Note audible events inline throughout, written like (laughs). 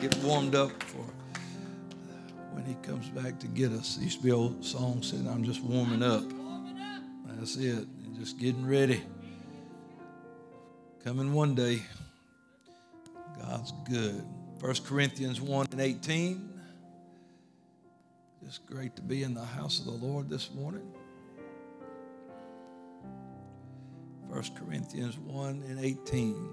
get warmed up for when he comes back to get us. There used to be old song saying, I'm just warming up. That's it. Just getting ready. Coming one day. God's good. 1 Corinthians 1 and 18. It's great to be in the house of the Lord this morning. 1 Corinthians 1 and 18.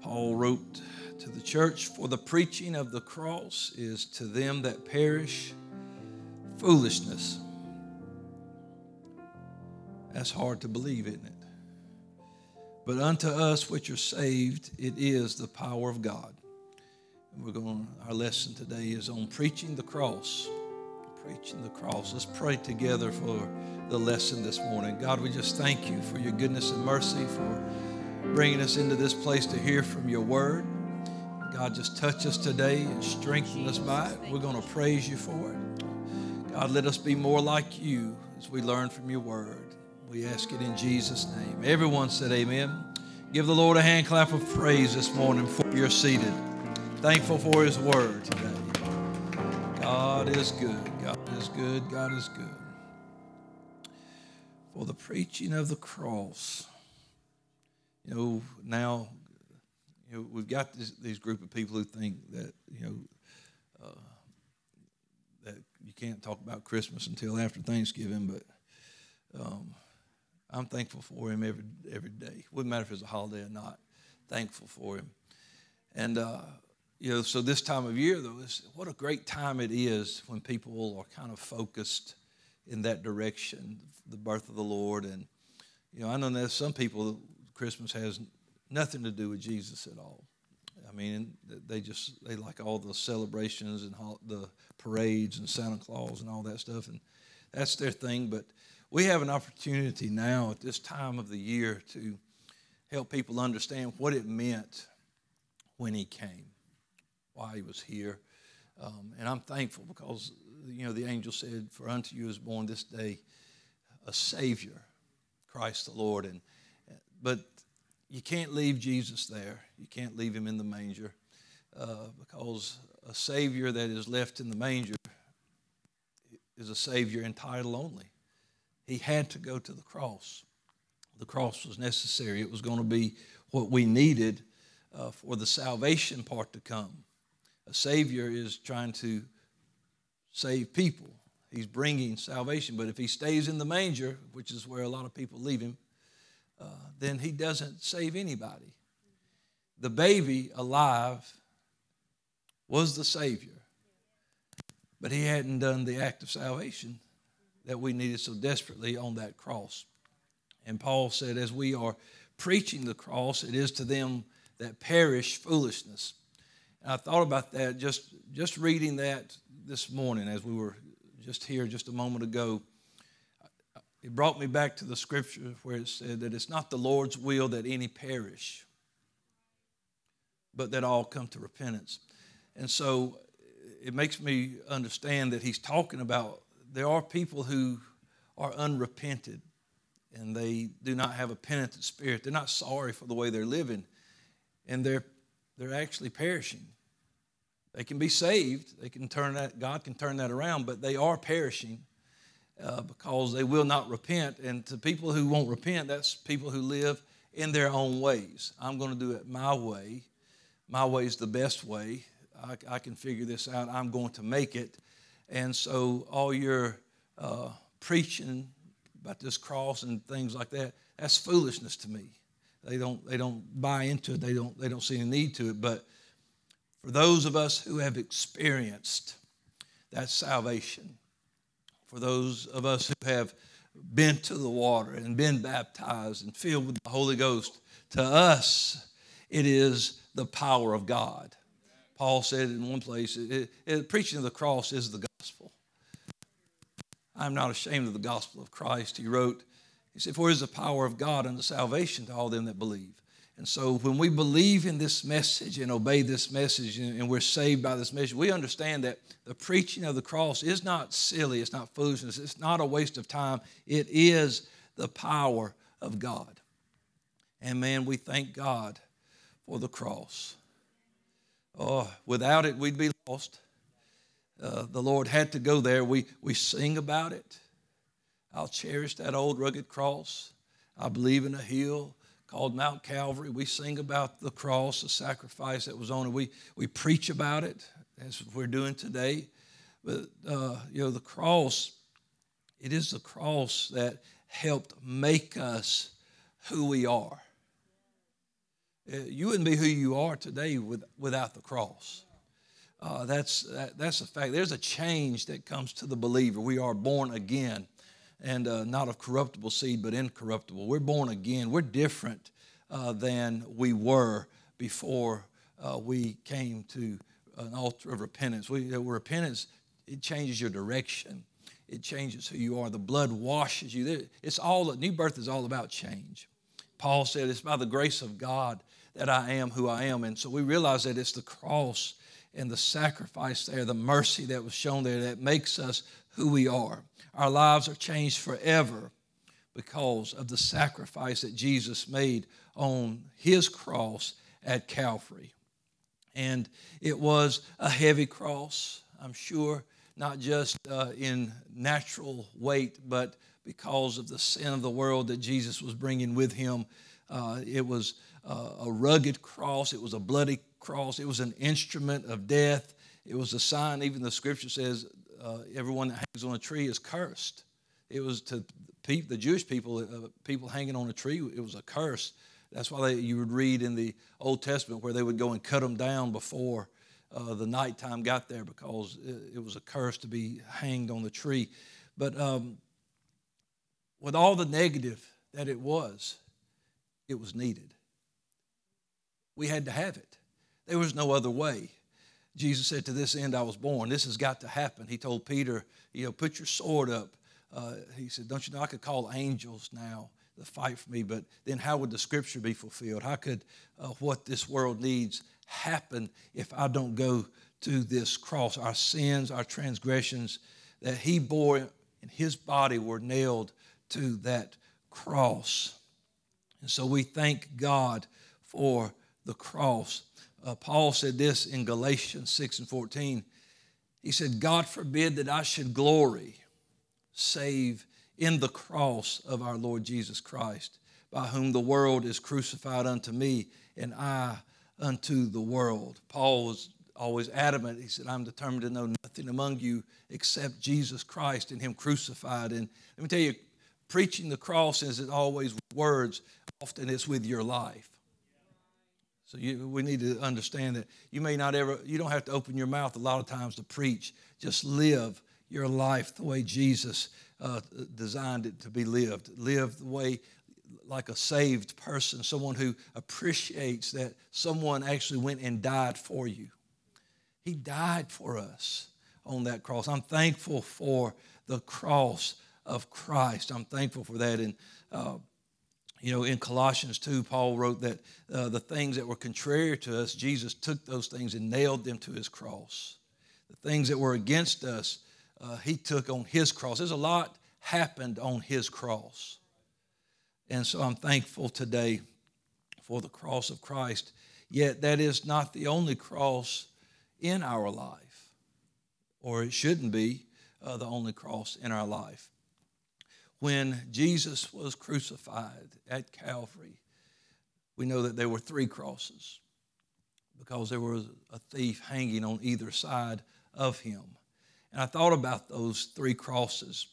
Paul wrote to the church, For the preaching of the cross is to them that perish foolishness. That's hard to believe, isn't it? But unto us which are saved, it is the power of God. And we're going, our lesson today is on preaching the cross. Preaching the cross. Let's pray together for the lesson this morning. God, we just thank you for your goodness and mercy, for bringing us into this place to hear from your word. God, just touch us today and strengthen us by it. We're going to praise you for it. God, let us be more like you as we learn from your word. We ask it in Jesus' name. Everyone said amen. Give the Lord a hand clap of praise this morning for you're seated. Thankful for his word today. God is good. God is good. God is good for the preaching of the cross. You know, now you know, we've got this, these group of people who think that you know uh, that you can't talk about Christmas until after Thanksgiving, but um, I'm thankful for him every every day. Wouldn't matter if it's a holiday or not. Thankful for him, and uh, you know, so this time of year though, is what a great time it is when people are kind of focused in that direction, the birth of the Lord. And, you know, I know there's some people, Christmas has nothing to do with Jesus at all. I mean, they just, they like all the celebrations and the parades and Santa Claus and all that stuff. And that's their thing. But we have an opportunity now at this time of the year to help people understand what it meant when he came, why he was here. Um, and I'm thankful because you know, the angel said, For unto you is born this day a Savior, Christ the Lord. And, but you can't leave Jesus there. You can't leave him in the manger uh, because a Savior that is left in the manger is a Savior in title only. He had to go to the cross. The cross was necessary, it was going to be what we needed uh, for the salvation part to come. A Savior is trying to save people. He's bringing salvation. But if he stays in the manger, which is where a lot of people leave him, uh, then he doesn't save anybody. The baby alive was the Savior, but he hadn't done the act of salvation that we needed so desperately on that cross. And Paul said, as we are preaching the cross, it is to them that perish foolishness. And I thought about that just, just reading that this morning as we were just here just a moment ago, it brought me back to the scripture where it said that it's not the Lord's will that any perish, but that all come to repentance. And so it makes me understand that he's talking about there are people who are unrepented and they do not have a penitent spirit. They're not sorry for the way they're living, and they're, they're actually perishing. They can be saved. They can turn that, God can turn that around, but they are perishing uh, because they will not repent. And to people who won't repent, that's people who live in their own ways. I'm going to do it my way. My way is the best way. I, I can figure this out. I'm going to make it. And so all your uh, preaching about this cross and things like that, that's foolishness to me. They don't, they don't buy into it. They don't, they don't see a need to it. But for those of us who have experienced that salvation, for those of us who have been to the water and been baptized and filled with the Holy Ghost, to us, it is the power of God. Paul said in one place, it, it, preaching of the cross is the gospel. I'm not ashamed of the gospel of Christ. He wrote, he said, For it is the power of God unto salvation to all them that believe. And so when we believe in this message and obey this message and we're saved by this message, we understand that the preaching of the cross is not silly, it's not foolishness, it's not a waste of time. It is the power of God. And man, we thank God for the cross. Oh, without it, we'd be lost. Uh, the Lord had to go there. We, we sing about it. I'll cherish that old rugged cross. I believe in a hill called Mount Calvary. We sing about the cross, the sacrifice that was on it. We, we preach about it, as we're doing today. But, uh, you know, the cross, it is the cross that helped make us who we are. Uh, you wouldn't be who you are today with, without the cross. Uh, that's, that, that's a fact. There's a change that comes to the believer. We are born again, and uh, not of corruptible seed, but incorruptible. We're born again. We're different uh, than we were before uh, we came to an altar of repentance. We, repentance, it changes your direction. It changes who you are. The blood washes you. It's all, new birth is all about change. Paul said, It's by the grace of God that I am who I am. And so we realize that it's the cross and the sacrifice there, the mercy that was shown there that makes us who we are. Our lives are changed forever because of the sacrifice that Jesus made on his cross at Calvary. And it was a heavy cross, I'm sure, not just uh, in natural weight, but because of the sin of the world that Jesus was bringing with him. Uh, it was uh, a rugged cross, it was a bloody cross, it was an instrument of death. It was a sign, even the scripture says, uh, everyone that hangs on a tree is cursed. It was to the Jewish people, uh, people hanging on a tree, it was a curse. That's why they, you would read in the Old Testament where they would go and cut them down before uh, the nighttime got there because it, it, was a curse to be hanged on the tree. But um, with all the negative that it was, it was needed. We had to have it. There was no other way. Jesus said, To this end I was born. This has got to happen. He told Peter, You know, put your sword up. Uh, he said, Don't you know I could call angels now to fight for me? But then how would the scripture be fulfilled? How could uh, what this world needs happen if I don't go to this cross? Our sins, our transgressions that he bore in his body were nailed to that cross. And so we thank God for the cross. Uh, Paul said this in Galatians 6 and 14. He said, God forbid that I should glory save in the cross of our Lord Jesus Christ, by whom the world is crucified unto me, and I unto the world. Paul was always adamant. He said, I'm determined to know nothing among you except Jesus Christ and Him crucified. And let me tell you, preaching the cross isn't always words, often it's with your life. So you, we need to understand that you may not ever, you don't have to open your mouth a lot of times to preach. Just live your life the way Jesus uh, designed it to be lived. Live the way like a saved person, someone who appreciates that someone actually went and died for you. He died for us on that cross. I'm thankful for the cross of Christ. I'm thankful for that. And uh, you know, in Colossians 2, Paul wrote that uh, the things that were contrary to us, Jesus took those things and nailed them to his cross. The things that were against us, uh, he took on his cross. There's a lot happened on his cross. And so I'm thankful today for the cross of Christ. Yet that is not the only cross in our life, or it shouldn't be uh, the only cross in our life when Jesus was crucified at Calvary, we know that there were three crosses because there was a thief hanging on either side of him. And I thought about those three crosses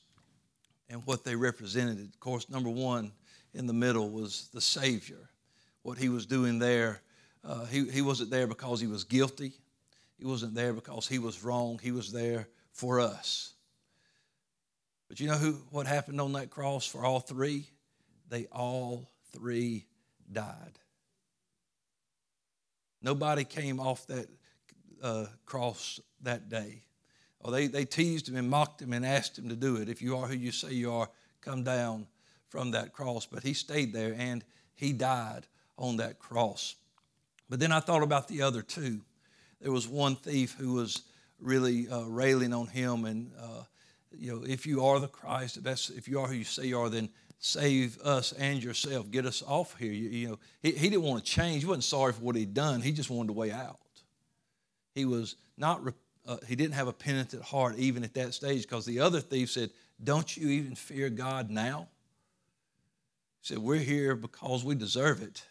and what they represented. Of course, number one in the middle was the Savior. What he was doing there, uh, he, he wasn't there because he was guilty, he wasn't there because he was wrong, he was there for us. But you know who, what happened on that cross for all three? They all three died. Nobody came off that uh, cross that day. Oh, they, they teased him and mocked him and asked him to do it. If you are who you say you are, come down from that cross. But he stayed there and he died on that cross. But then I thought about the other two. There was one thief who was really uh, railing on him and uh, you know, if you are the Christ, if, that's, if you are who you say you are, then save us and yourself. Get us off here. You, you know, he, he didn't want to change. He wasn't sorry for what he'd done. He just wanted a way out. he was not, uh, he didn't have a penitent heart even at that stage because the other thief said, Don't you even fear God now? He said, We're here because we deserve it.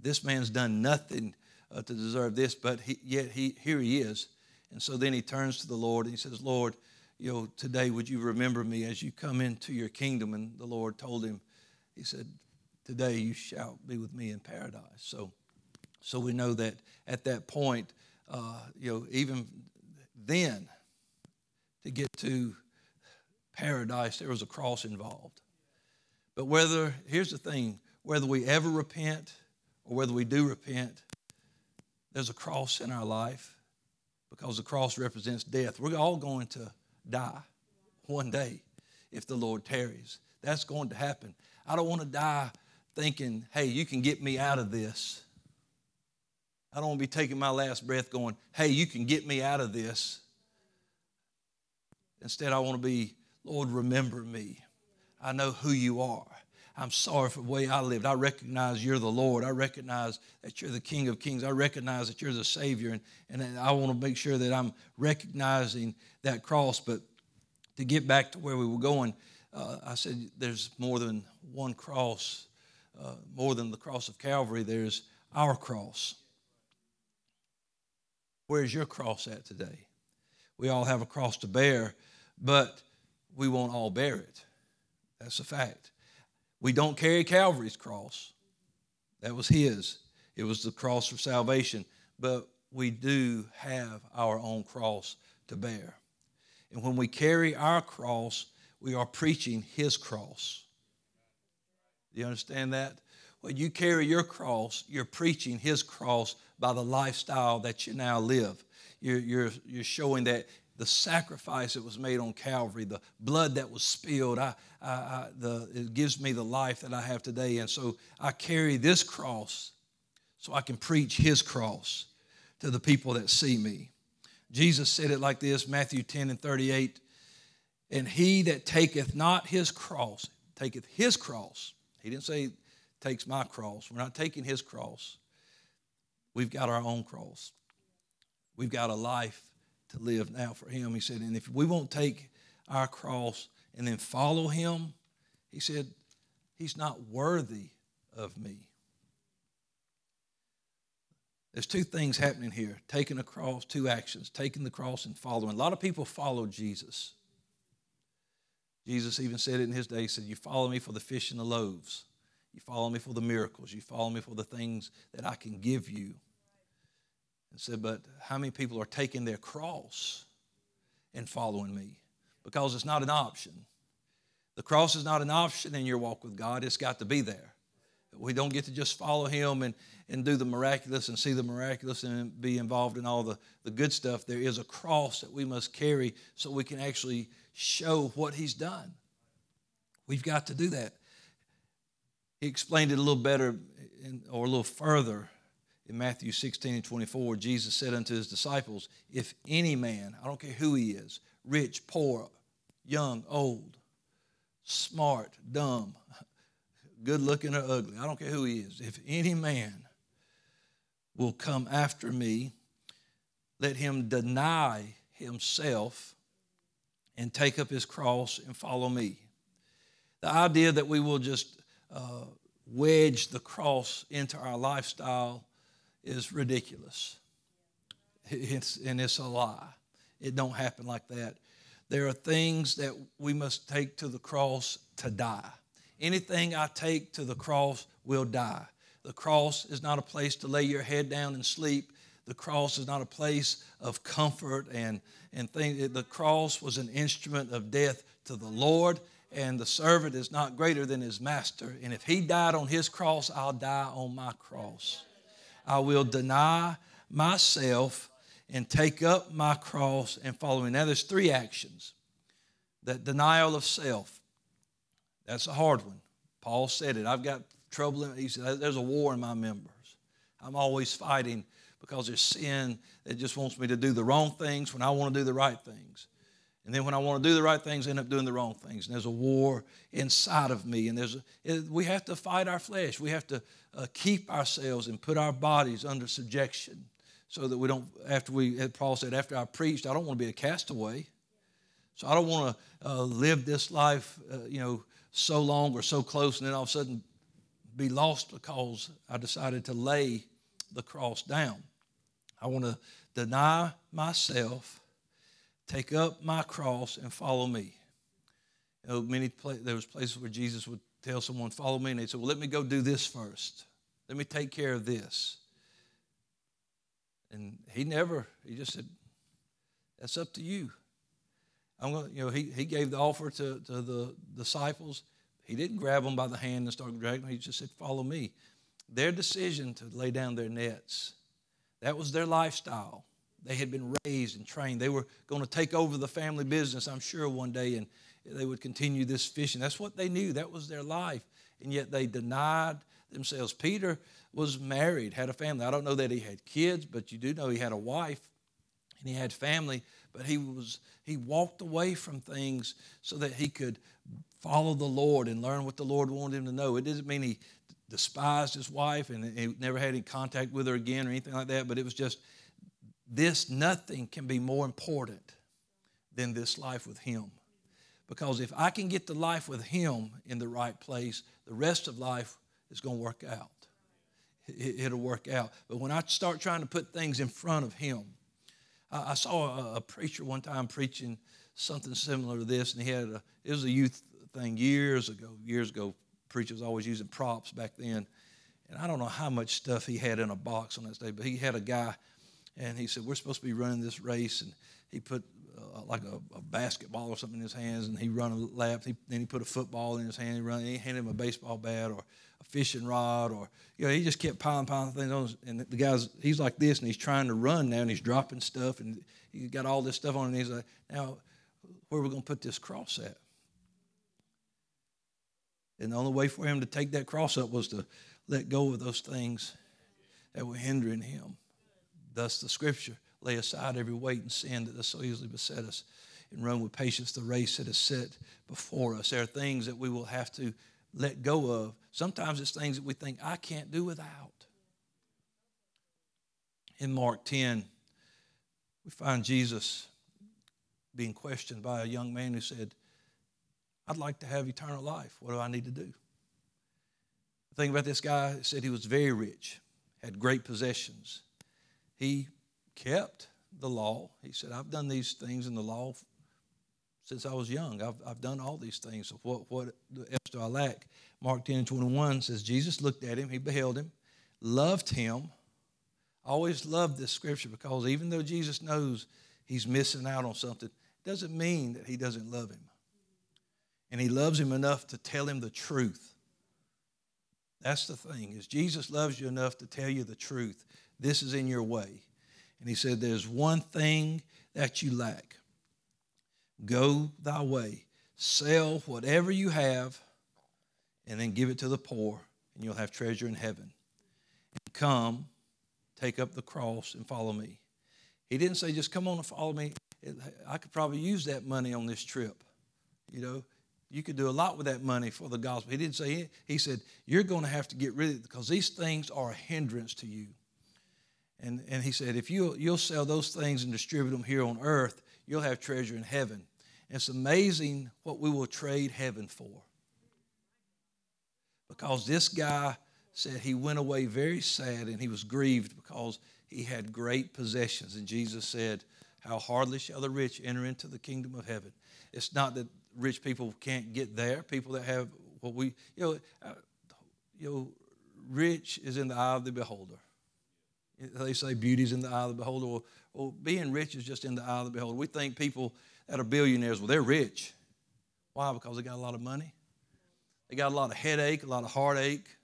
This man's done nothing uh, to deserve this, but he, yet he, here he is. And so then he turns to the Lord and he says, Lord, you know, today would you remember me as you come into your kingdom? And the Lord told him, He said, Today you shall be with me in paradise. So, so we know that at that point, uh, you know, even then, to get to paradise, there was a cross involved. But whether, here's the thing whether we ever repent or whether we do repent, there's a cross in our life because the cross represents death. We're all going to die one day if the Lord tarries. That's going to happen. I don't want to die thinking, hey, you can get me out of this. I don't want to be taking my last breath going, hey, you can get me out of this. Instead, I want to be, Lord, remember me. I know who you are. I'm sorry for the way I lived. I recognize you're the Lord. I recognize that you're the King of Kings. I recognize that you're the Savior. And, and I want to make sure that I'm recognizing that cross. But to get back to where we were going, uh, I said there's more than one cross, uh, more than the cross of Calvary, there's our cross. Where's your cross at today? We all have a cross to bear, but we won't all bear it. That's a fact. We don't carry Calvary's cross. That was his. It was the cross for salvation. But we do have our own cross to bear. And when we carry our cross, we are preaching his cross. Do you understand that? When you carry your cross, you're preaching his cross by the lifestyle that you now live. You're, you're, you're showing that the sacrifice that was made on Calvary, the blood that was spilled, I, I, I, the, it gives me the life that I have today. And so I carry this cross so I can preach his cross to the people that see me. Jesus said it like this Matthew 10 and 38 And he that taketh not his cross, taketh his cross. He didn't say takes my cross. We're not taking his cross. We've got our own cross. We've got a life to live now for him. He said, and if we won't take our cross and then follow him, he said, he's not worthy of me. There's two things happening here taking a cross, two actions taking the cross and following. A lot of people follow Jesus. Jesus even said it in his day, he said, You follow me for the fish and the loaves. You follow me for the miracles. You follow me for the things that I can give you. And said, But how many people are taking their cross and following me? Because it's not an option. The cross is not an option in your walk with God, it's got to be there. We don't get to just follow Him and, and do the miraculous and see the miraculous and be involved in all the, the good stuff. There is a cross that we must carry so we can actually show what He's done. We've got to do that. He explained it a little better in, or a little further in Matthew 16 and 24, Jesus said unto his disciples, If any man, I don't care who he is, rich, poor, young, old, smart, dumb, good looking, or ugly, I don't care who he is, if any man will come after me, let him deny himself and take up his cross and follow me. The idea that we will just uh, wedge the cross into our lifestyle is ridiculous. It's, and it's a lie. It don't happen like that. There are things that we must take to the cross to die. Anything I take to the cross will die. The cross is not a place to lay your head down and sleep. The cross is not a place of comfort and, and things. The cross was an instrument of death to the Lord, and the servant is not greater than his master. And if he died on his cross, I'll die on my cross. I will deny myself and take up my cross and follow me. Now, there's three actions. That denial of self, that's a hard one. Paul said it. I've got trouble. He said, There's a war in my members. I'm always fighting because there's sin that just wants me to do the wrong things when I want to do the right things. And then when I want to do the right things, I end up doing the wrong things. And there's a war inside of me. And there's a, we have to fight our flesh. We have to uh, keep ourselves and put our bodies under subjection so that we don't, after we, Paul said, after I preached, I don't want to be a castaway. So I don't want to uh, live this life, uh, you know, so long or so close and then all of a sudden be lost because I decided to lay the cross down. I want to deny myself, take up my cross, and follow me. You know, many there was places where Jesus would tell someone, "Follow me," and they'd say, "Well, let me go do this first. Let me take care of this." And he never. He just said, "That's up to you." I'm going to, You know, he he gave the offer to to the disciples. He didn't grab them by the hand and start dragging them. He just said, "Follow me." Their decision to lay down their nets. That was their lifestyle. They had been raised and trained. They were going to take over the family business, I'm sure, one day, and they would continue this fishing. That's what they knew. That was their life. And yet they denied themselves. Peter was married, had a family. I don't know that he had kids, but you do know he had a wife and he had family. But he was he walked away from things so that he could follow the Lord and learn what the Lord wanted him to know. It doesn't mean he despised his wife and he never had any contact with her again or anything like that, but it was just this nothing can be more important than this life with him. Because if I can get the life with Him in the right place, the rest of life is going to work out. It'll work out. But when I start trying to put things in front of Him, I saw a preacher one time preaching something similar to this, and he had a, it was a youth thing years ago. Years ago, preachers always using props back then. And I don't know how much stuff he had in a box on that day, but he had a guy, and he said, We're supposed to be running this race. And he put uh, like a, a, basketball or something in his hands, and he run a lap. He, then he put a football in his hand. He run. He handed him a baseball bat or a fishing rod, or you know, he just kept piling, piling things on. And the guy's he's like this, and he's trying to run now, and he's dropping stuff, and he's got all this stuff on, and he's like, now, where are we going to put this cross at? And the only way for him to take that cross up was to let go of those things that were hindering him. Thus, the scripture lay aside every weight and sin that does so easily beset us, and run with patience the race that is set before us. There are things that we will have to let go of. Sometimes it's things that we think, I can't do without. In Mark 10, we find Jesus being questioned by a young man who said, I'd like to have eternal life. What do I need to do? The thing about this guy said he was very rich, had great possessions. He kept the law. He said, I've done these things in the law since I was young. I've, I've done all these things. So what, what else do I lack? Mark 10 and 21 says, Jesus looked at him, he beheld him, loved him. I always loved this scripture because even though Jesus knows he's missing out on something, it doesn't mean that he doesn't love him. And he loves him enough to tell him the truth. That's the thing, is Jesus loves you enough to tell you the truth. This is in your way. And he said, There's one thing that you lack. Go thy way, sell whatever you have, and then give it to the poor, and you'll have treasure in heaven. And come, take up the cross, and follow me. He didn't say, Just come on and follow me. I could probably use that money on this trip. You know, you could do a lot with that money for the gospel. He didn't say, He said, You're going to have to get rid of it because these things are a hindrance to you. And, and he said, if you, you'll sell those things and distribute them here on earth, you'll have treasure in heaven. And it's amazing what we will trade heaven for. Because this guy said he went away very sad and he was grieved because he had great possessions. And Jesus said, How hardly shall the rich enter into the kingdom of heaven. It's not that rich people can't get there. People that have what we, you know, uh, you know, rich is in the eye of the beholder. They say beauty's in the eye of the beholder. Well, well, being rich is just in the eye of the beholder. We think people that are billionaires, well, they're rich. Why? Because they got a lot of money. They got a lot of headache, a lot of heartache. (laughs)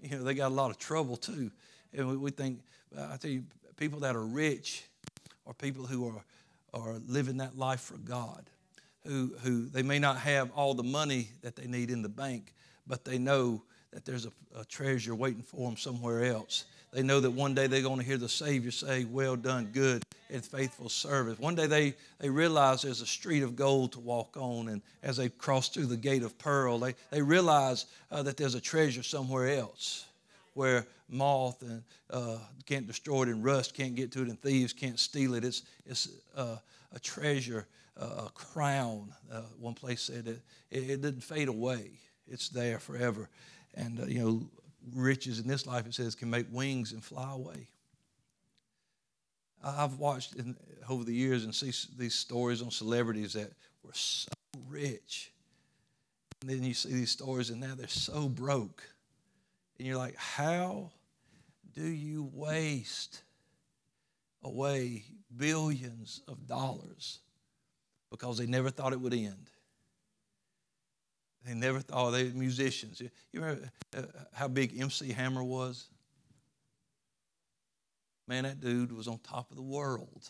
You know, they got a lot of trouble too. And we, we think, I tell you, people that are rich are people who are, are living that life for God. Who, who they may not have all the money that they need in the bank, but they know that there's a, a treasure waiting for them somewhere else they know that one day they're going to hear the Savior say, Well done, good and faithful service. One day they, they realize there's a street of gold to walk on, and as they cross through the gate of pearl, they, they realize uh, that there's a treasure somewhere else where moth and uh, can't destroy it and rust can't get to it and thieves can't steal it. It's, it's uh, a treasure, uh, a crown. Uh, one place said it, it, it didn't fade away. It's there forever. And, uh, you know, riches in this life, it says, can make wings and fly away. I've watched in, over the years and see these stories on celebrities that were so rich. And then you see these stories and now they're so broke. And you're like, how do you waste away billions of dollars because they never thought it would end? They never thought they were musicians. You remember uh, how big MC Hammer was? Man, that dude was on top of the world.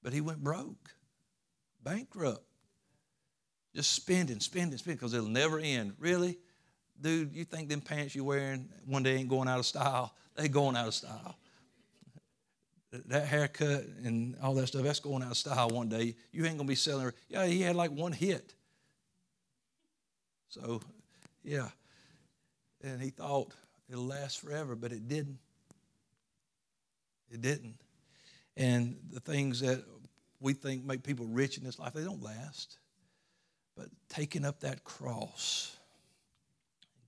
But he went broke, bankrupt. Just spending, spending, spending, because it'll never end. Really? Dude, you think them pants you're wearing one day ain't going out of style? They going out of style. That haircut and all that stuff, that's going out of style one day. You ain't gonna be selling. Yeah, he had like one hit. So, yeah. And he thought it'll last forever, but it didn't. It didn't. And the things that we think make people rich in this life, they don't last. But taking up that cross,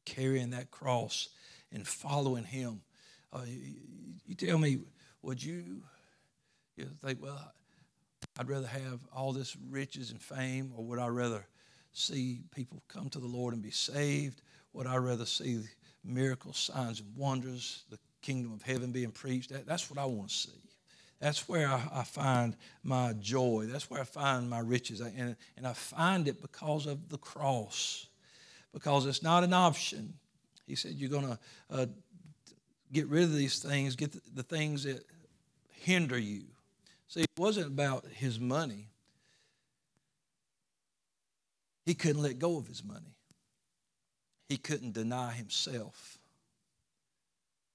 carrying that cross, and following Him. Uh, you, you, tell me, would you, you think, well, I'd rather have all this riches and fame, or would I rather see people come to the Lord and be saved? Would I rather see miracles, signs, and wonders, the kingdom of heaven being preached? That, that's what I want to see. That's where I, I, find my joy. That's where I find my riches. And, and I find it because of the cross, because it's not an option. He said, You're going to uh, get rid of these things, get the, the things that hinder you. See, it wasn't about his money, he couldn't let go of his money. He couldn't deny himself.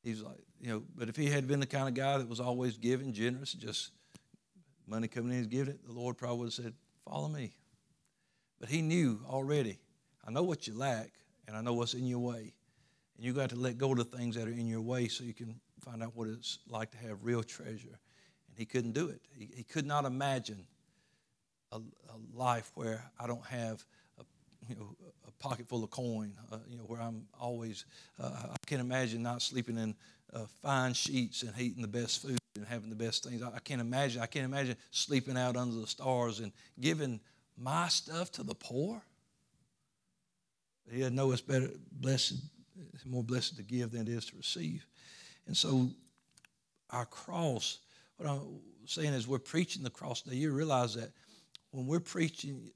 He's like, you know, but if he had been the kind of guy that was always giving, generous, just money coming in, he's giving it, the Lord probably would have said, Follow me. But he knew already, I know what you lack, and I know what's in your way. And you got to let go of the things that are in your way so you can find out what it's like to have real treasure. And he couldn't do it. He, he could not imagine a, a life where I don't have you know, a pocket full of coin, uh, you know, where I'm always, uh, I can't imagine not sleeping in uh, fine sheets and eating the best food and having the best things. I, I can't imagine, I can't imagine sleeping out under the stars and giving my stuff to the poor. He know it's better, blessed, it's more blessed to give than it is to receive. And so our cross, what I'm saying is we're preaching the cross Now You realize that when we're preaching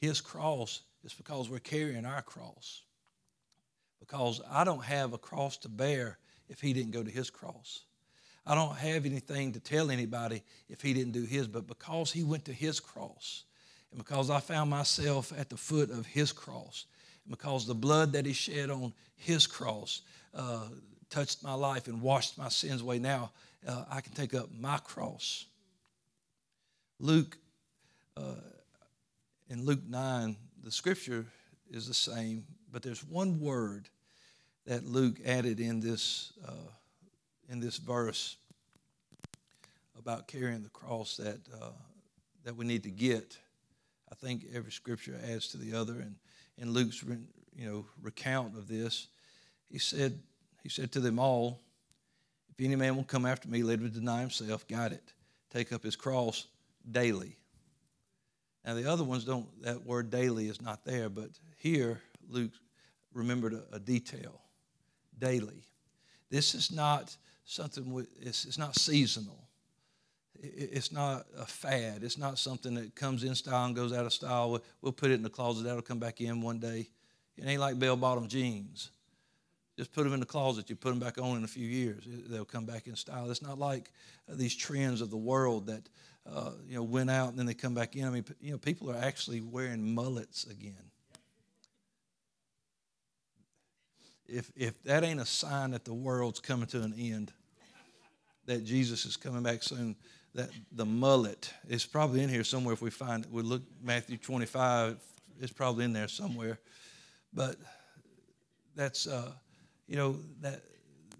his cross, it's because we're carrying our cross. Because I don't have a cross to bear if he didn't go to his cross. I don't have anything to tell anybody if he didn't do his, but because he went to his cross, and because I found myself at the foot of his cross, and because the blood that he shed on his cross uh, touched my life and washed my sins away, now uh, I can take up my cross. Luke, uh, in Luke 9, the scripture is the same, but there's one word that Luke added in this uh, in this verse about carrying the cross that uh, that we need to get. I think every scripture adds to the other, and in Luke's you know recount of this, he said he said to them all, "If any man will come after me, let him deny himself. Got it. Take up his cross daily." Now the other ones don't. That word daily is not there, but here Luke remembered a, a detail. Daily. This is not something. It's, it's not seasonal. It's not a fad. It's not something that comes in style and goes out of style. We'll put it in the closet. That'll come back in one day. It ain't like bell bottom jeans. Just put them in the closet. You put them back on in a few years. They'll come back in style. It's not like these trends of the world that uh, you know, went out and then they come back in. I mean, you know, people are actually wearing mullets again. If, if that ain't a sign that the world's coming to an end, that Jesus is coming back soon, that the mullet is probably in here somewhere if we find it. We look Matthew 25, it's probably in there somewhere. But that's, uh, you know, that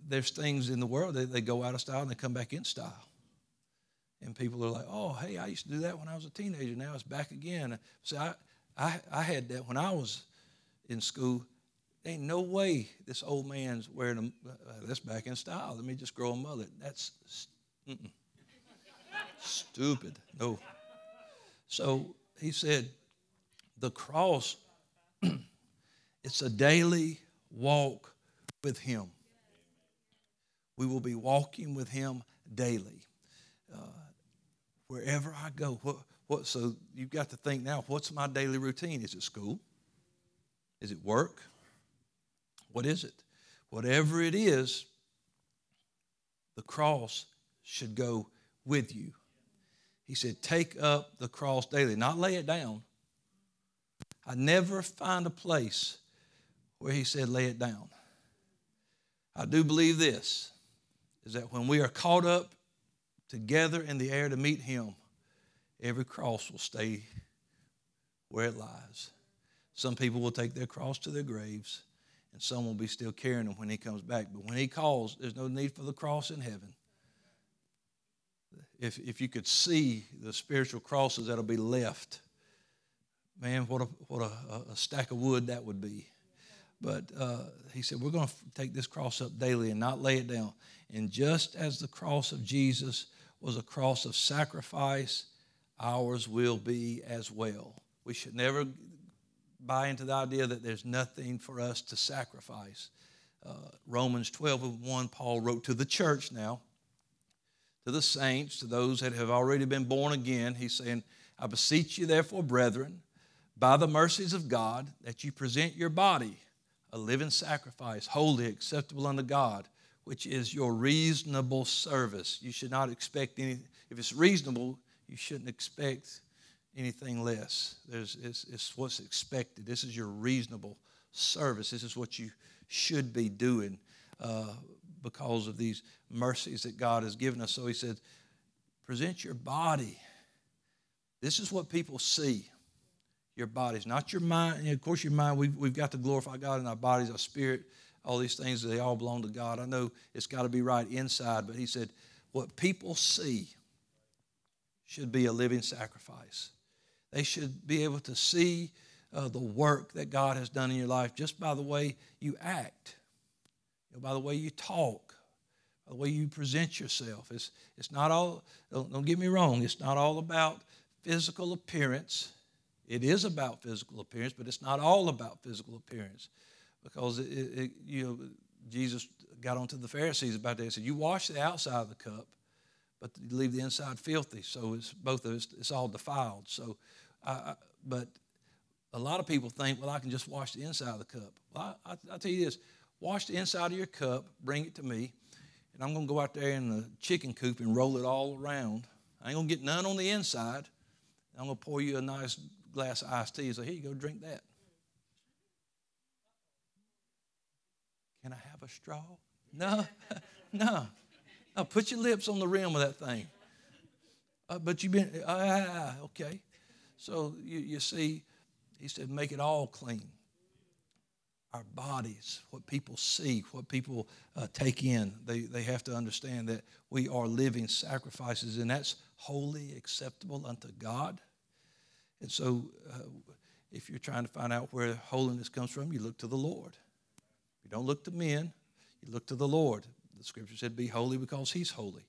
there's things in the world that they go out of style and they come back in style. And people are like, oh, hey, I used to do that when I was a teenager. Now it's back again. See, I, I, I had that when I was in school. Ain't no way this old man's wearing a, uh, that's back in style. Let me just grow a mullet. That's stupid. No. So he said, the cross, (clears throat) it's a daily walk with him. We will be walking with him daily. Uh, wherever I go, what, what, so you've got to think now, what's my daily routine? Is it school? Is it work? What is it? Whatever it is, the cross should go with you. He said, Take up the cross daily, not lay it down. I never find a place where he said, Lay it down. I do believe this is that when we are caught up together in the air to meet him, every cross will stay where it lies. Some people will take their cross to their graves, and some will be still carrying them when he comes back. But when he calls, there's no need for the cross in heaven. If, if you could see the spiritual crosses that'll be left, man, what a, what a, a stack of wood that would be. But uh, he said, We're going to take this cross up daily and not lay it down. And just as the cross of Jesus was a cross of sacrifice, ours will be as well. We should never buy into the idea that there's nothing for us to sacrifice. Uh, Romans 12 and 1, Paul wrote to the church now, to the saints, to those that have already been born again. He's saying, I beseech you, therefore, brethren, by the mercies of God, that you present your body a living sacrifice, holy, acceptable unto God, which is your reasonable service. You should not expect any, if it's reasonable, you shouldn't expect anything less. There's, it's, it's what's expected. This is your reasonable service. This is what you should be doing uh, because of these mercies that God has given us. So he said, present your body. This is what people see your bodies, not your mind. And of course, your mind, we've, we've got to glorify God in our bodies, our spirit, all these things, they all belong to God. I know it's got to be right inside, but he said, what people see should be a living sacrifice. They should be able to see uh, the work that God has done in your life just by the way you act, you know, by the way you talk, the way you present yourself. It's, it's not all, don't, don't get me wrong, it's not all about physical appearance. It is about physical appearance, but it's not all about physical appearance because it, it, you know Jesus got onto the Pharisees about that. He said, "You wash the outside of the cup, but you leave the inside filthy. So it's both of it's, it's all defiled. So, I, but a lot of people think, well, I can just wash the inside of the cup. Well, I, I, tell you this: wash the inside of your cup, bring it to me, and I'm going to go out there in the chicken coop and roll it all around. I ain't going to get none on the inside. I'm going to pour you a nice glass of iced tea. So here you go, drink that. Can I have a straw? No, (laughs) no. No, put your lips on the rim of that thing. Uh, but you've been, ah, okay. So you, you see, he said, make it all clean. Our bodies, what people see, what people uh, take in, they, they have to understand that we are living sacrifices, and that's holy, acceptable unto God. And so, uh, if you're trying to find out where holiness comes from, you look to the Lord. You don't look to men, you look to the Lord. The scripture said, Be holy because He's holy.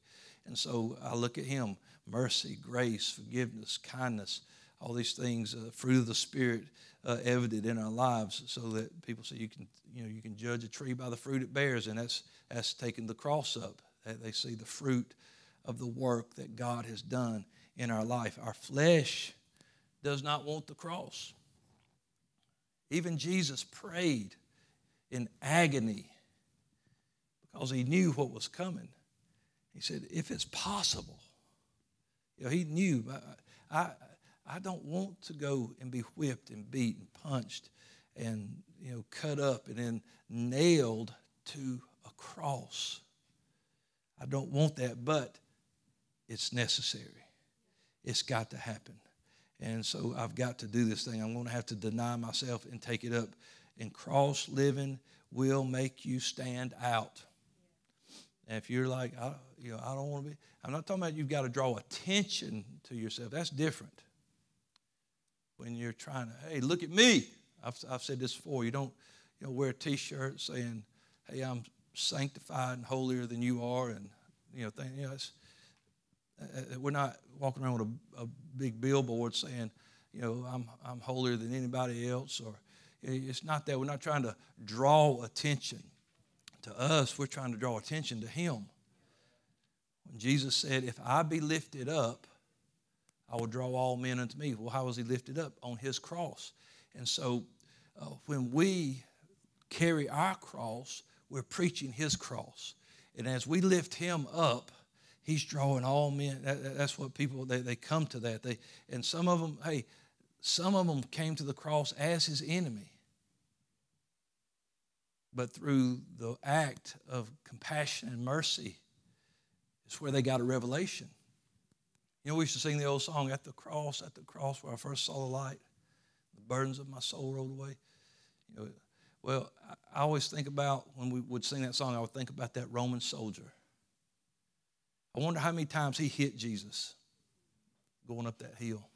And so I look at Him mercy, grace, forgiveness, kindness, all these things, uh, fruit of the Spirit uh, evident in our lives, so that people say you can, you know, you can judge a tree by the fruit it bears, and that's, that's taking the cross up. They see the fruit of the work that God has done in our life. Our flesh does not want the cross. Even Jesus prayed in agony because he knew what was coming. He said, If it's possible, you know, he knew, I, I, I don't want to go and be whipped and beat and punched and you know, cut up and then nailed to a cross. I don't want that, but it's necessary. It's got to happen. And so I've got to do this thing. I'm going to have to deny myself and take it up and cross living will make you stand out. And if you're like, I, you know, I don't want to be, I'm not talking about you've got to draw attention to yourself. That's different. When you're trying to, hey, look at me. I've, I've said this before. You don't, you know, wear a T-shirt saying, hey, I'm sanctified and holier than you are, and you know, thing, you know, uh, uh, we're not walking around with a, a, big billboard saying, you know, I'm I'm holier than anybody else, or it's not that. We're not trying to draw attention to us. We're trying to draw attention to Him. When Jesus said, "If I be lifted up, I will draw all men unto me." Well, how was He lifted up on His cross? And so, uh, when we carry our cross, we're preaching his cross. And as we lift him up, he's drawing all men. That, that's what people, they, they come to that. They, and some of them, hey, some of them came to the cross as his enemy. But through the act of compassion and mercy, it's where they got a revelation. You know, we used to sing the old song, At the Cross, at the Cross, where I first saw the light, the burdens of my soul rolled away. You know, well, I always think about when we would sing that song, I would think about that Roman soldier. I wonder how many times he hit Jesus going up that hill.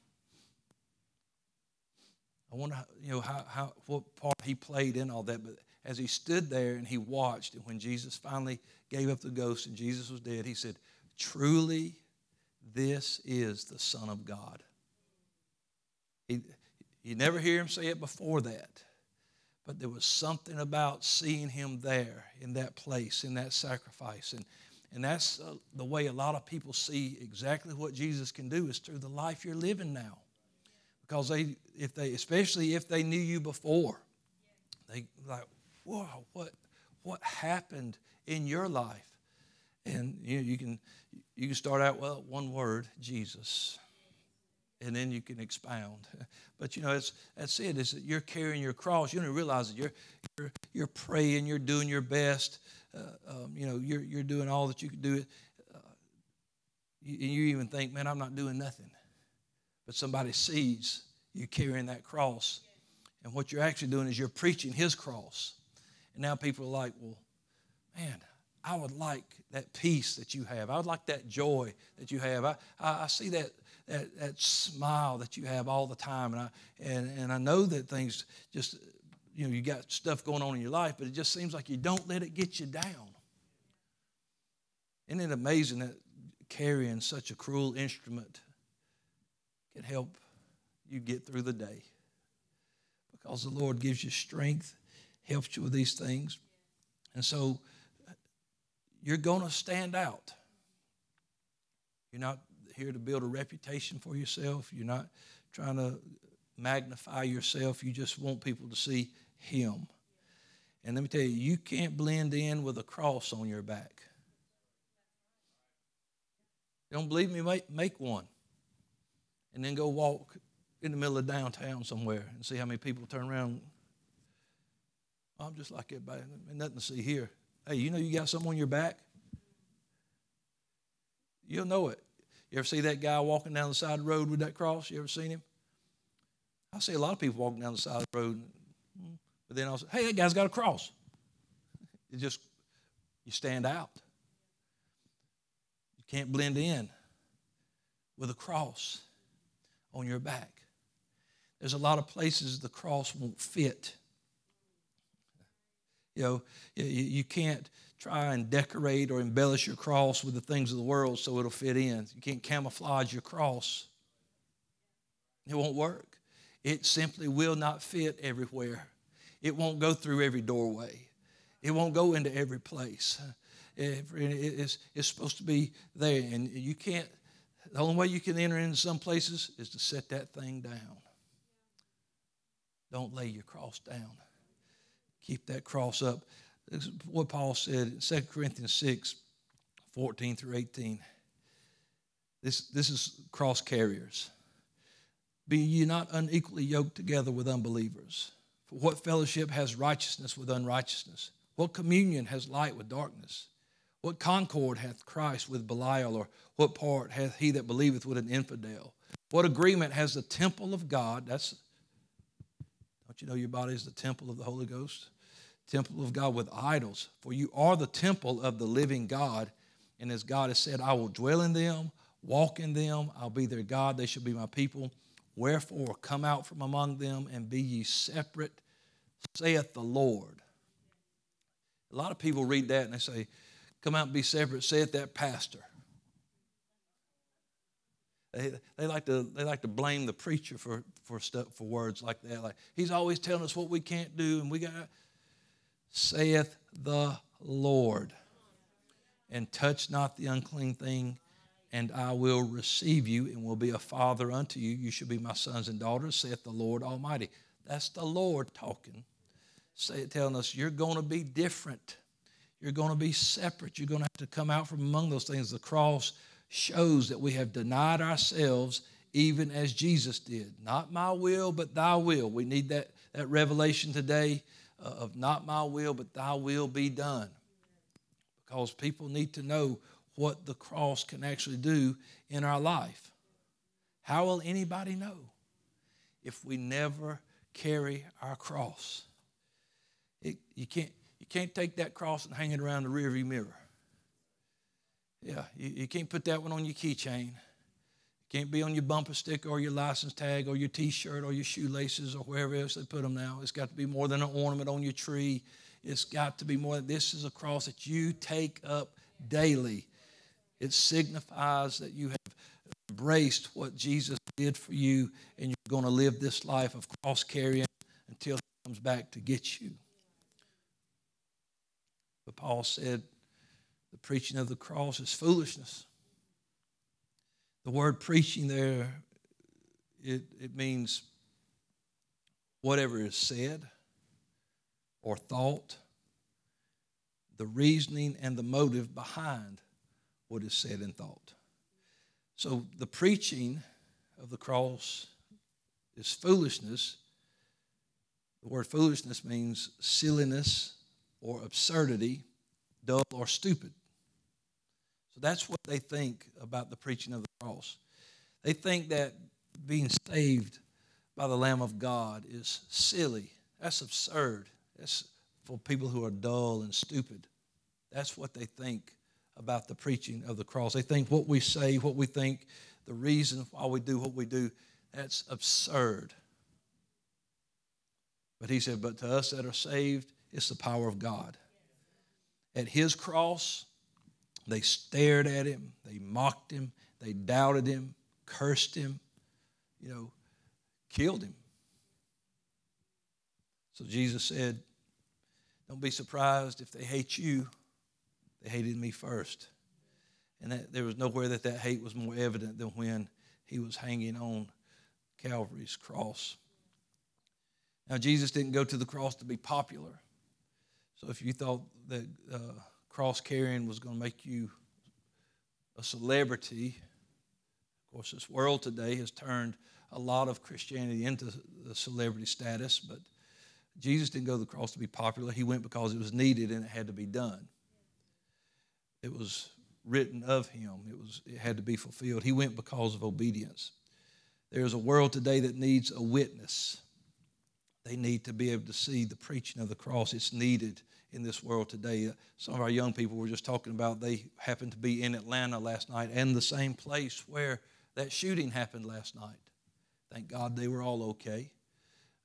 I wonder, you know, how, how, what part he played in all that. But as he stood there and he watched, and when Jesus finally gave up the ghost and Jesus was dead, he said, Truly, this is the Son of God. He, you never hear him say it before that. But there was something about seeing him there in that place, in that sacrifice. And, and that's uh, the way a lot of people see exactly what Jesus can do is through the life you're living now. Because they, if they, especially if they knew you before, they like, whoa, what, what happened in your life? And you, know, you can, you can start out well, one word, Jesus and then you can expound. (laughs) But you know, it's, that's it. Is that you're carrying your cross. You don't realize that you're you're you're praying. You're doing your best. Uh, um, you know, you're you're doing all that you can do. Uh, you, you even think, man, I'm not doing nothing. But somebody sees you carrying that cross, and what you're actually doing is you're preaching His cross. And now people are like, well, man, I would like that peace that you have. I would like that joy that you have. I, I, see that that, that smile that you have all the time. And I, and, and I know that things just, you know, you got stuff going on in your life, but it just seems like you don't let it get you down. Isn't it amazing that carrying such a cruel instrument can help you get through the day? Because the Lord gives you strength, helps you with these things. And so you're going to stand out. You're not here to build a reputation for yourself. You're not trying to magnify yourself. You just want people to see Him. And let me tell you, you can't blend in with a cross on your back. Don't believe me? Make one. And then go walk in the middle of downtown somewhere and see how many people turn around. I'm just like everybody. Nothing to see here. Hey, you know you got something on your back? You'll know it. You ever see that guy walking down the side of the road with that cross? You ever seen him? I see a lot of people walking down the side of the road, but then I'll say, hey, that guy's got a cross. It just, you stand out. You can't blend in with a cross on your back. There's a lot of places the cross won't fit. You know, you can't try and decorate or embellish your cross with the things of the world so it'll fit in. You can't camouflage your cross, it won't work. It simply will not fit everywhere. It won't go through every doorway, it won't go into every place. It's, it's supposed to be there, and you can't. The only way you can enter into some places is to set that thing down. Don't lay your cross down. Keep that cross up. This is what Paul said in 2 Corinthians 6 14 through 18. This, this is cross carriers. Be ye not unequally yoked together with unbelievers. For what fellowship has righteousness with unrighteousness? What communion has light with darkness? What concord hath Christ with Belial? Or what part hath he that believeth with an infidel? What agreement has the temple of God? That's Don't you know your body is the temple of the Holy Ghost? Temple of God with idols. For you are the temple of the living God. And as God has said, I will dwell in them, walk in them, I'll be their God, they shall be my people. Wherefore, come out from among them and be ye separate, saith the Lord. A lot of people read that and they say, Come out and be separate, saith that pastor. They, they, like to, they like to blame the preacher for, for, stuff, for words like that. Like, he's always telling us what we can't do, and we got, saith the Lord. And touch not the unclean thing, and I will receive you, and will be a father unto you. You shall be my sons and daughters, saith the Lord Almighty. That's the Lord talking. Say, telling us you're going to be different. You're going to be separate. You're going to have to come out from among those things. The cross shows that we have denied ourselves even as Jesus did. Not my will, but thy will. We need that, that revelation today uh, of not my will, but thy will be done. Because people need to know what the cross can actually do in our life. How will anybody know if we never carry our cross? It, you, can't, can't take that cross and hang it around the rearview mirror. Yeah, you, you can't put that one on your keychain. It can't be on your bumper sticker or your license tag or your t shirt or your shoelaces or wherever else they put them now. It's got to be more than an ornament on your tree. It's got to be more. This is a cross that you take up daily. It signifies that you have embraced what Jesus did for you and you're going to live this life of cross carrying until he comes back to get you. But Paul said, the preaching of the cross is foolishness. The word preaching there, it, it means whatever is said or thought, the reasoning and the motive behind what is said and thought. So the preaching of the cross is foolishness. The word foolishness means silliness or absurdity, dull or stupid. So that's what they think about the preaching of the cross. They think that being saved by the Lamb of God is silly. That's absurd. That's for people who are dull and stupid. That's what they think about the preaching of the cross. They think what we say, what we think, the reason why we do what we do, that's absurd. But he said, But to us that are saved, it's the power of God. At his cross, they stared at him, they mocked him, they doubted him, cursed him, you know, killed him. So Jesus said, Don't be surprised if they hate you. They hated me first. And that, there was nowhere that that hate was more evident than when he was hanging on Calvary's cross. Now, Jesus didn't go to the cross to be popular. So if you thought that uh, cross carrying was going to make you a celebrity. Of course, this world today has turned a lot of Christianity into the celebrity status, but Jesus didn't go to the cross to be popular. He went because it was needed and it had to be done. It was written of him. It was it had to be fulfilled. He went because of obedience. There's a world today that needs a witness. They need to be able to see the preaching of the cross. It's needed in this world today. Uh, some of our young people were just talking about they happened to be in Atlanta last night and the same place where that shooting happened last night. Thank God they were all okay.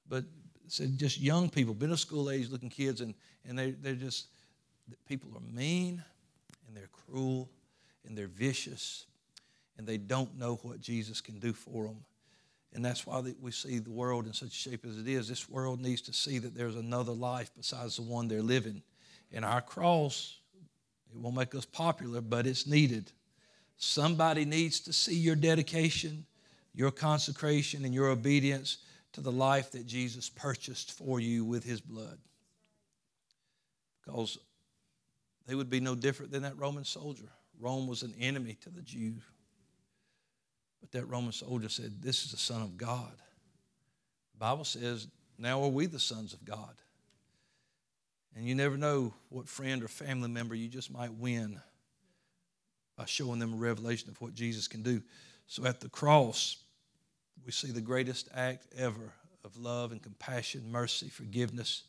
But said just young people, middle school age looking kids, and, and they, they're just, people are mean and they're cruel and they're vicious and they don't know what Jesus can do for them. And that's why we see the world in such shape as it is. This world needs to see that there's another life besides the one they're living. And our cross, it won't make us popular, but it's needed. Somebody needs to see your dedication, your consecration, and your obedience to the life that Jesus purchased for you with his blood. Because they would be no different than that Roman soldier. Rome was an enemy to the Jews. But that Roman soldier said, This is the Son of God. The Bible says, Now are we the sons of God. And you never know what friend or family member you just might win by showing them a revelation of what Jesus can do. So at the cross, we see the greatest act ever of love and compassion, mercy, forgiveness.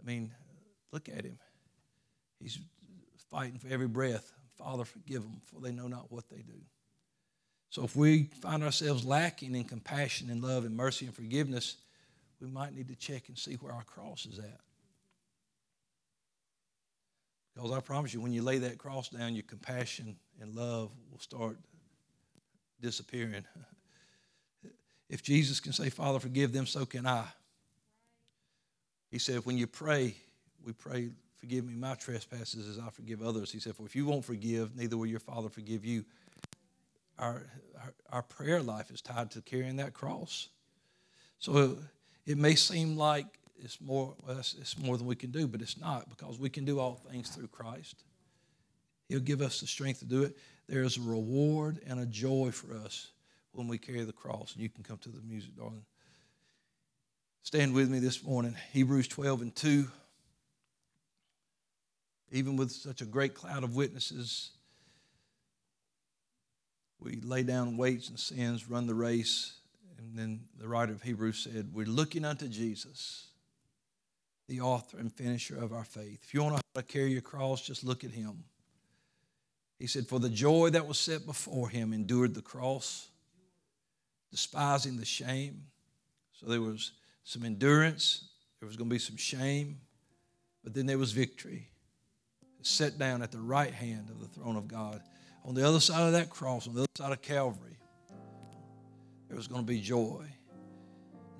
I mean, look at him. He's fighting for every breath. Father, forgive them, for they know not what they do. So if we find ourselves lacking in compassion and love and mercy and forgiveness, we might need to check and see where our cross is at. Because I promise you, when you lay that cross down, your compassion and love will start disappearing. (laughs) If Jesus can say, Father, forgive them, so can I. He said, when you pray, we pray, forgive me my trespasses as I forgive others. He said, for if you won't forgive, neither will your Father forgive you. Our, our, prayer life is tied to carrying that cross. So it may seem like it's more, it's more than we can do, but it's not because we can do all things through Christ. He'll give us the strength to do it. There is a reward and a joy for us when we carry the cross. And you can come to the music, darling. Stand with me this morning. Hebrews 12 and 2. Even with such a great cloud of witnesses, we lay down weights and sins, run the race. And then the writer of Hebrews said, We're looking unto Jesus, the author and finisher of our faith. If you want to carry your cross, just look at him. He said, For the joy that was set before him endured the cross despising the shame. So there was some endurance, there was going to be some shame, but then there was victory. Set down at the right hand of the throne of God. On the other side of that cross, on the other side of Calvary, there was going to be joy.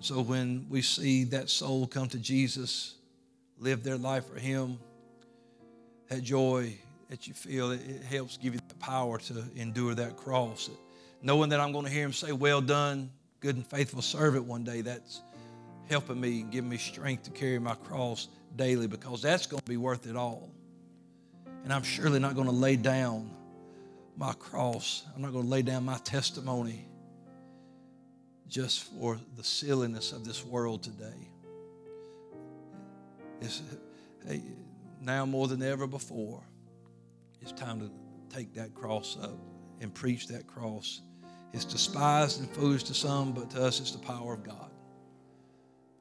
So when we see that soul come to Jesus, live their life for Him, that joy that you feel, it, helps give you the power to endure that cross knowing that I'm going to hear him say, Well done, good and faithful servant one day, that's helping me and giving me strength to carry my cross daily because that's going to be worth it all. And I'm surely not going to lay down my cross, I'm not going to lay down my testimony just for the silliness of this world today. It's, hey, now more than ever before, it's time to take that cross up and preach that cross it's despised and foolish to some, but to us it's the power of God.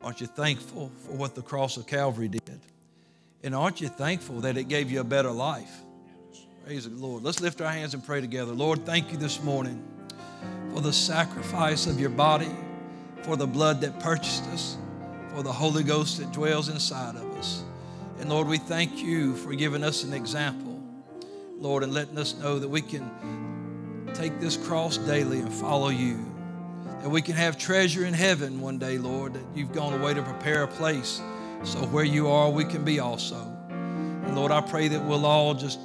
Aren't you thankful for what the cross of Calvary did? And aren't you thankful that it gave you a better life? Praise the Lord. Let's lift our hands and pray together. Lord, thank you this morning for the sacrifice of your body, for the blood that purchased us, for the Holy Ghost that dwells inside of us. And Lord, we thank you for giving us an example, Lord, and letting us know that we can take this cross daily and follow you. That we can have treasure in heaven one day, Lord, that you've gone away to prepare a place. So where you are, we can be also. And Lord, I pray that we'll all just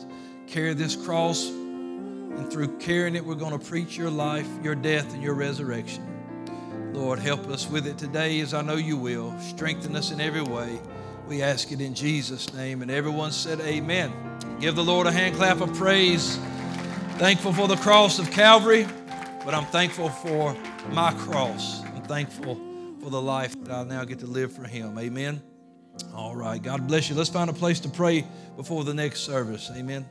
carry this cross, and through carrying it, we're going to preach your life, your death, and your resurrection. Lord, help us with it today as I know you will. Strengthen us in every way. We ask it in Jesus' name. And everyone said, Amen. Give the Lord a hand clap of praise. Thankful for the cross of Calvary, but I'm thankful for my cross. I'm thankful for the life that I now get to live for Him. Amen. All right. God bless you. Let's find a place to pray before the next service. Amen.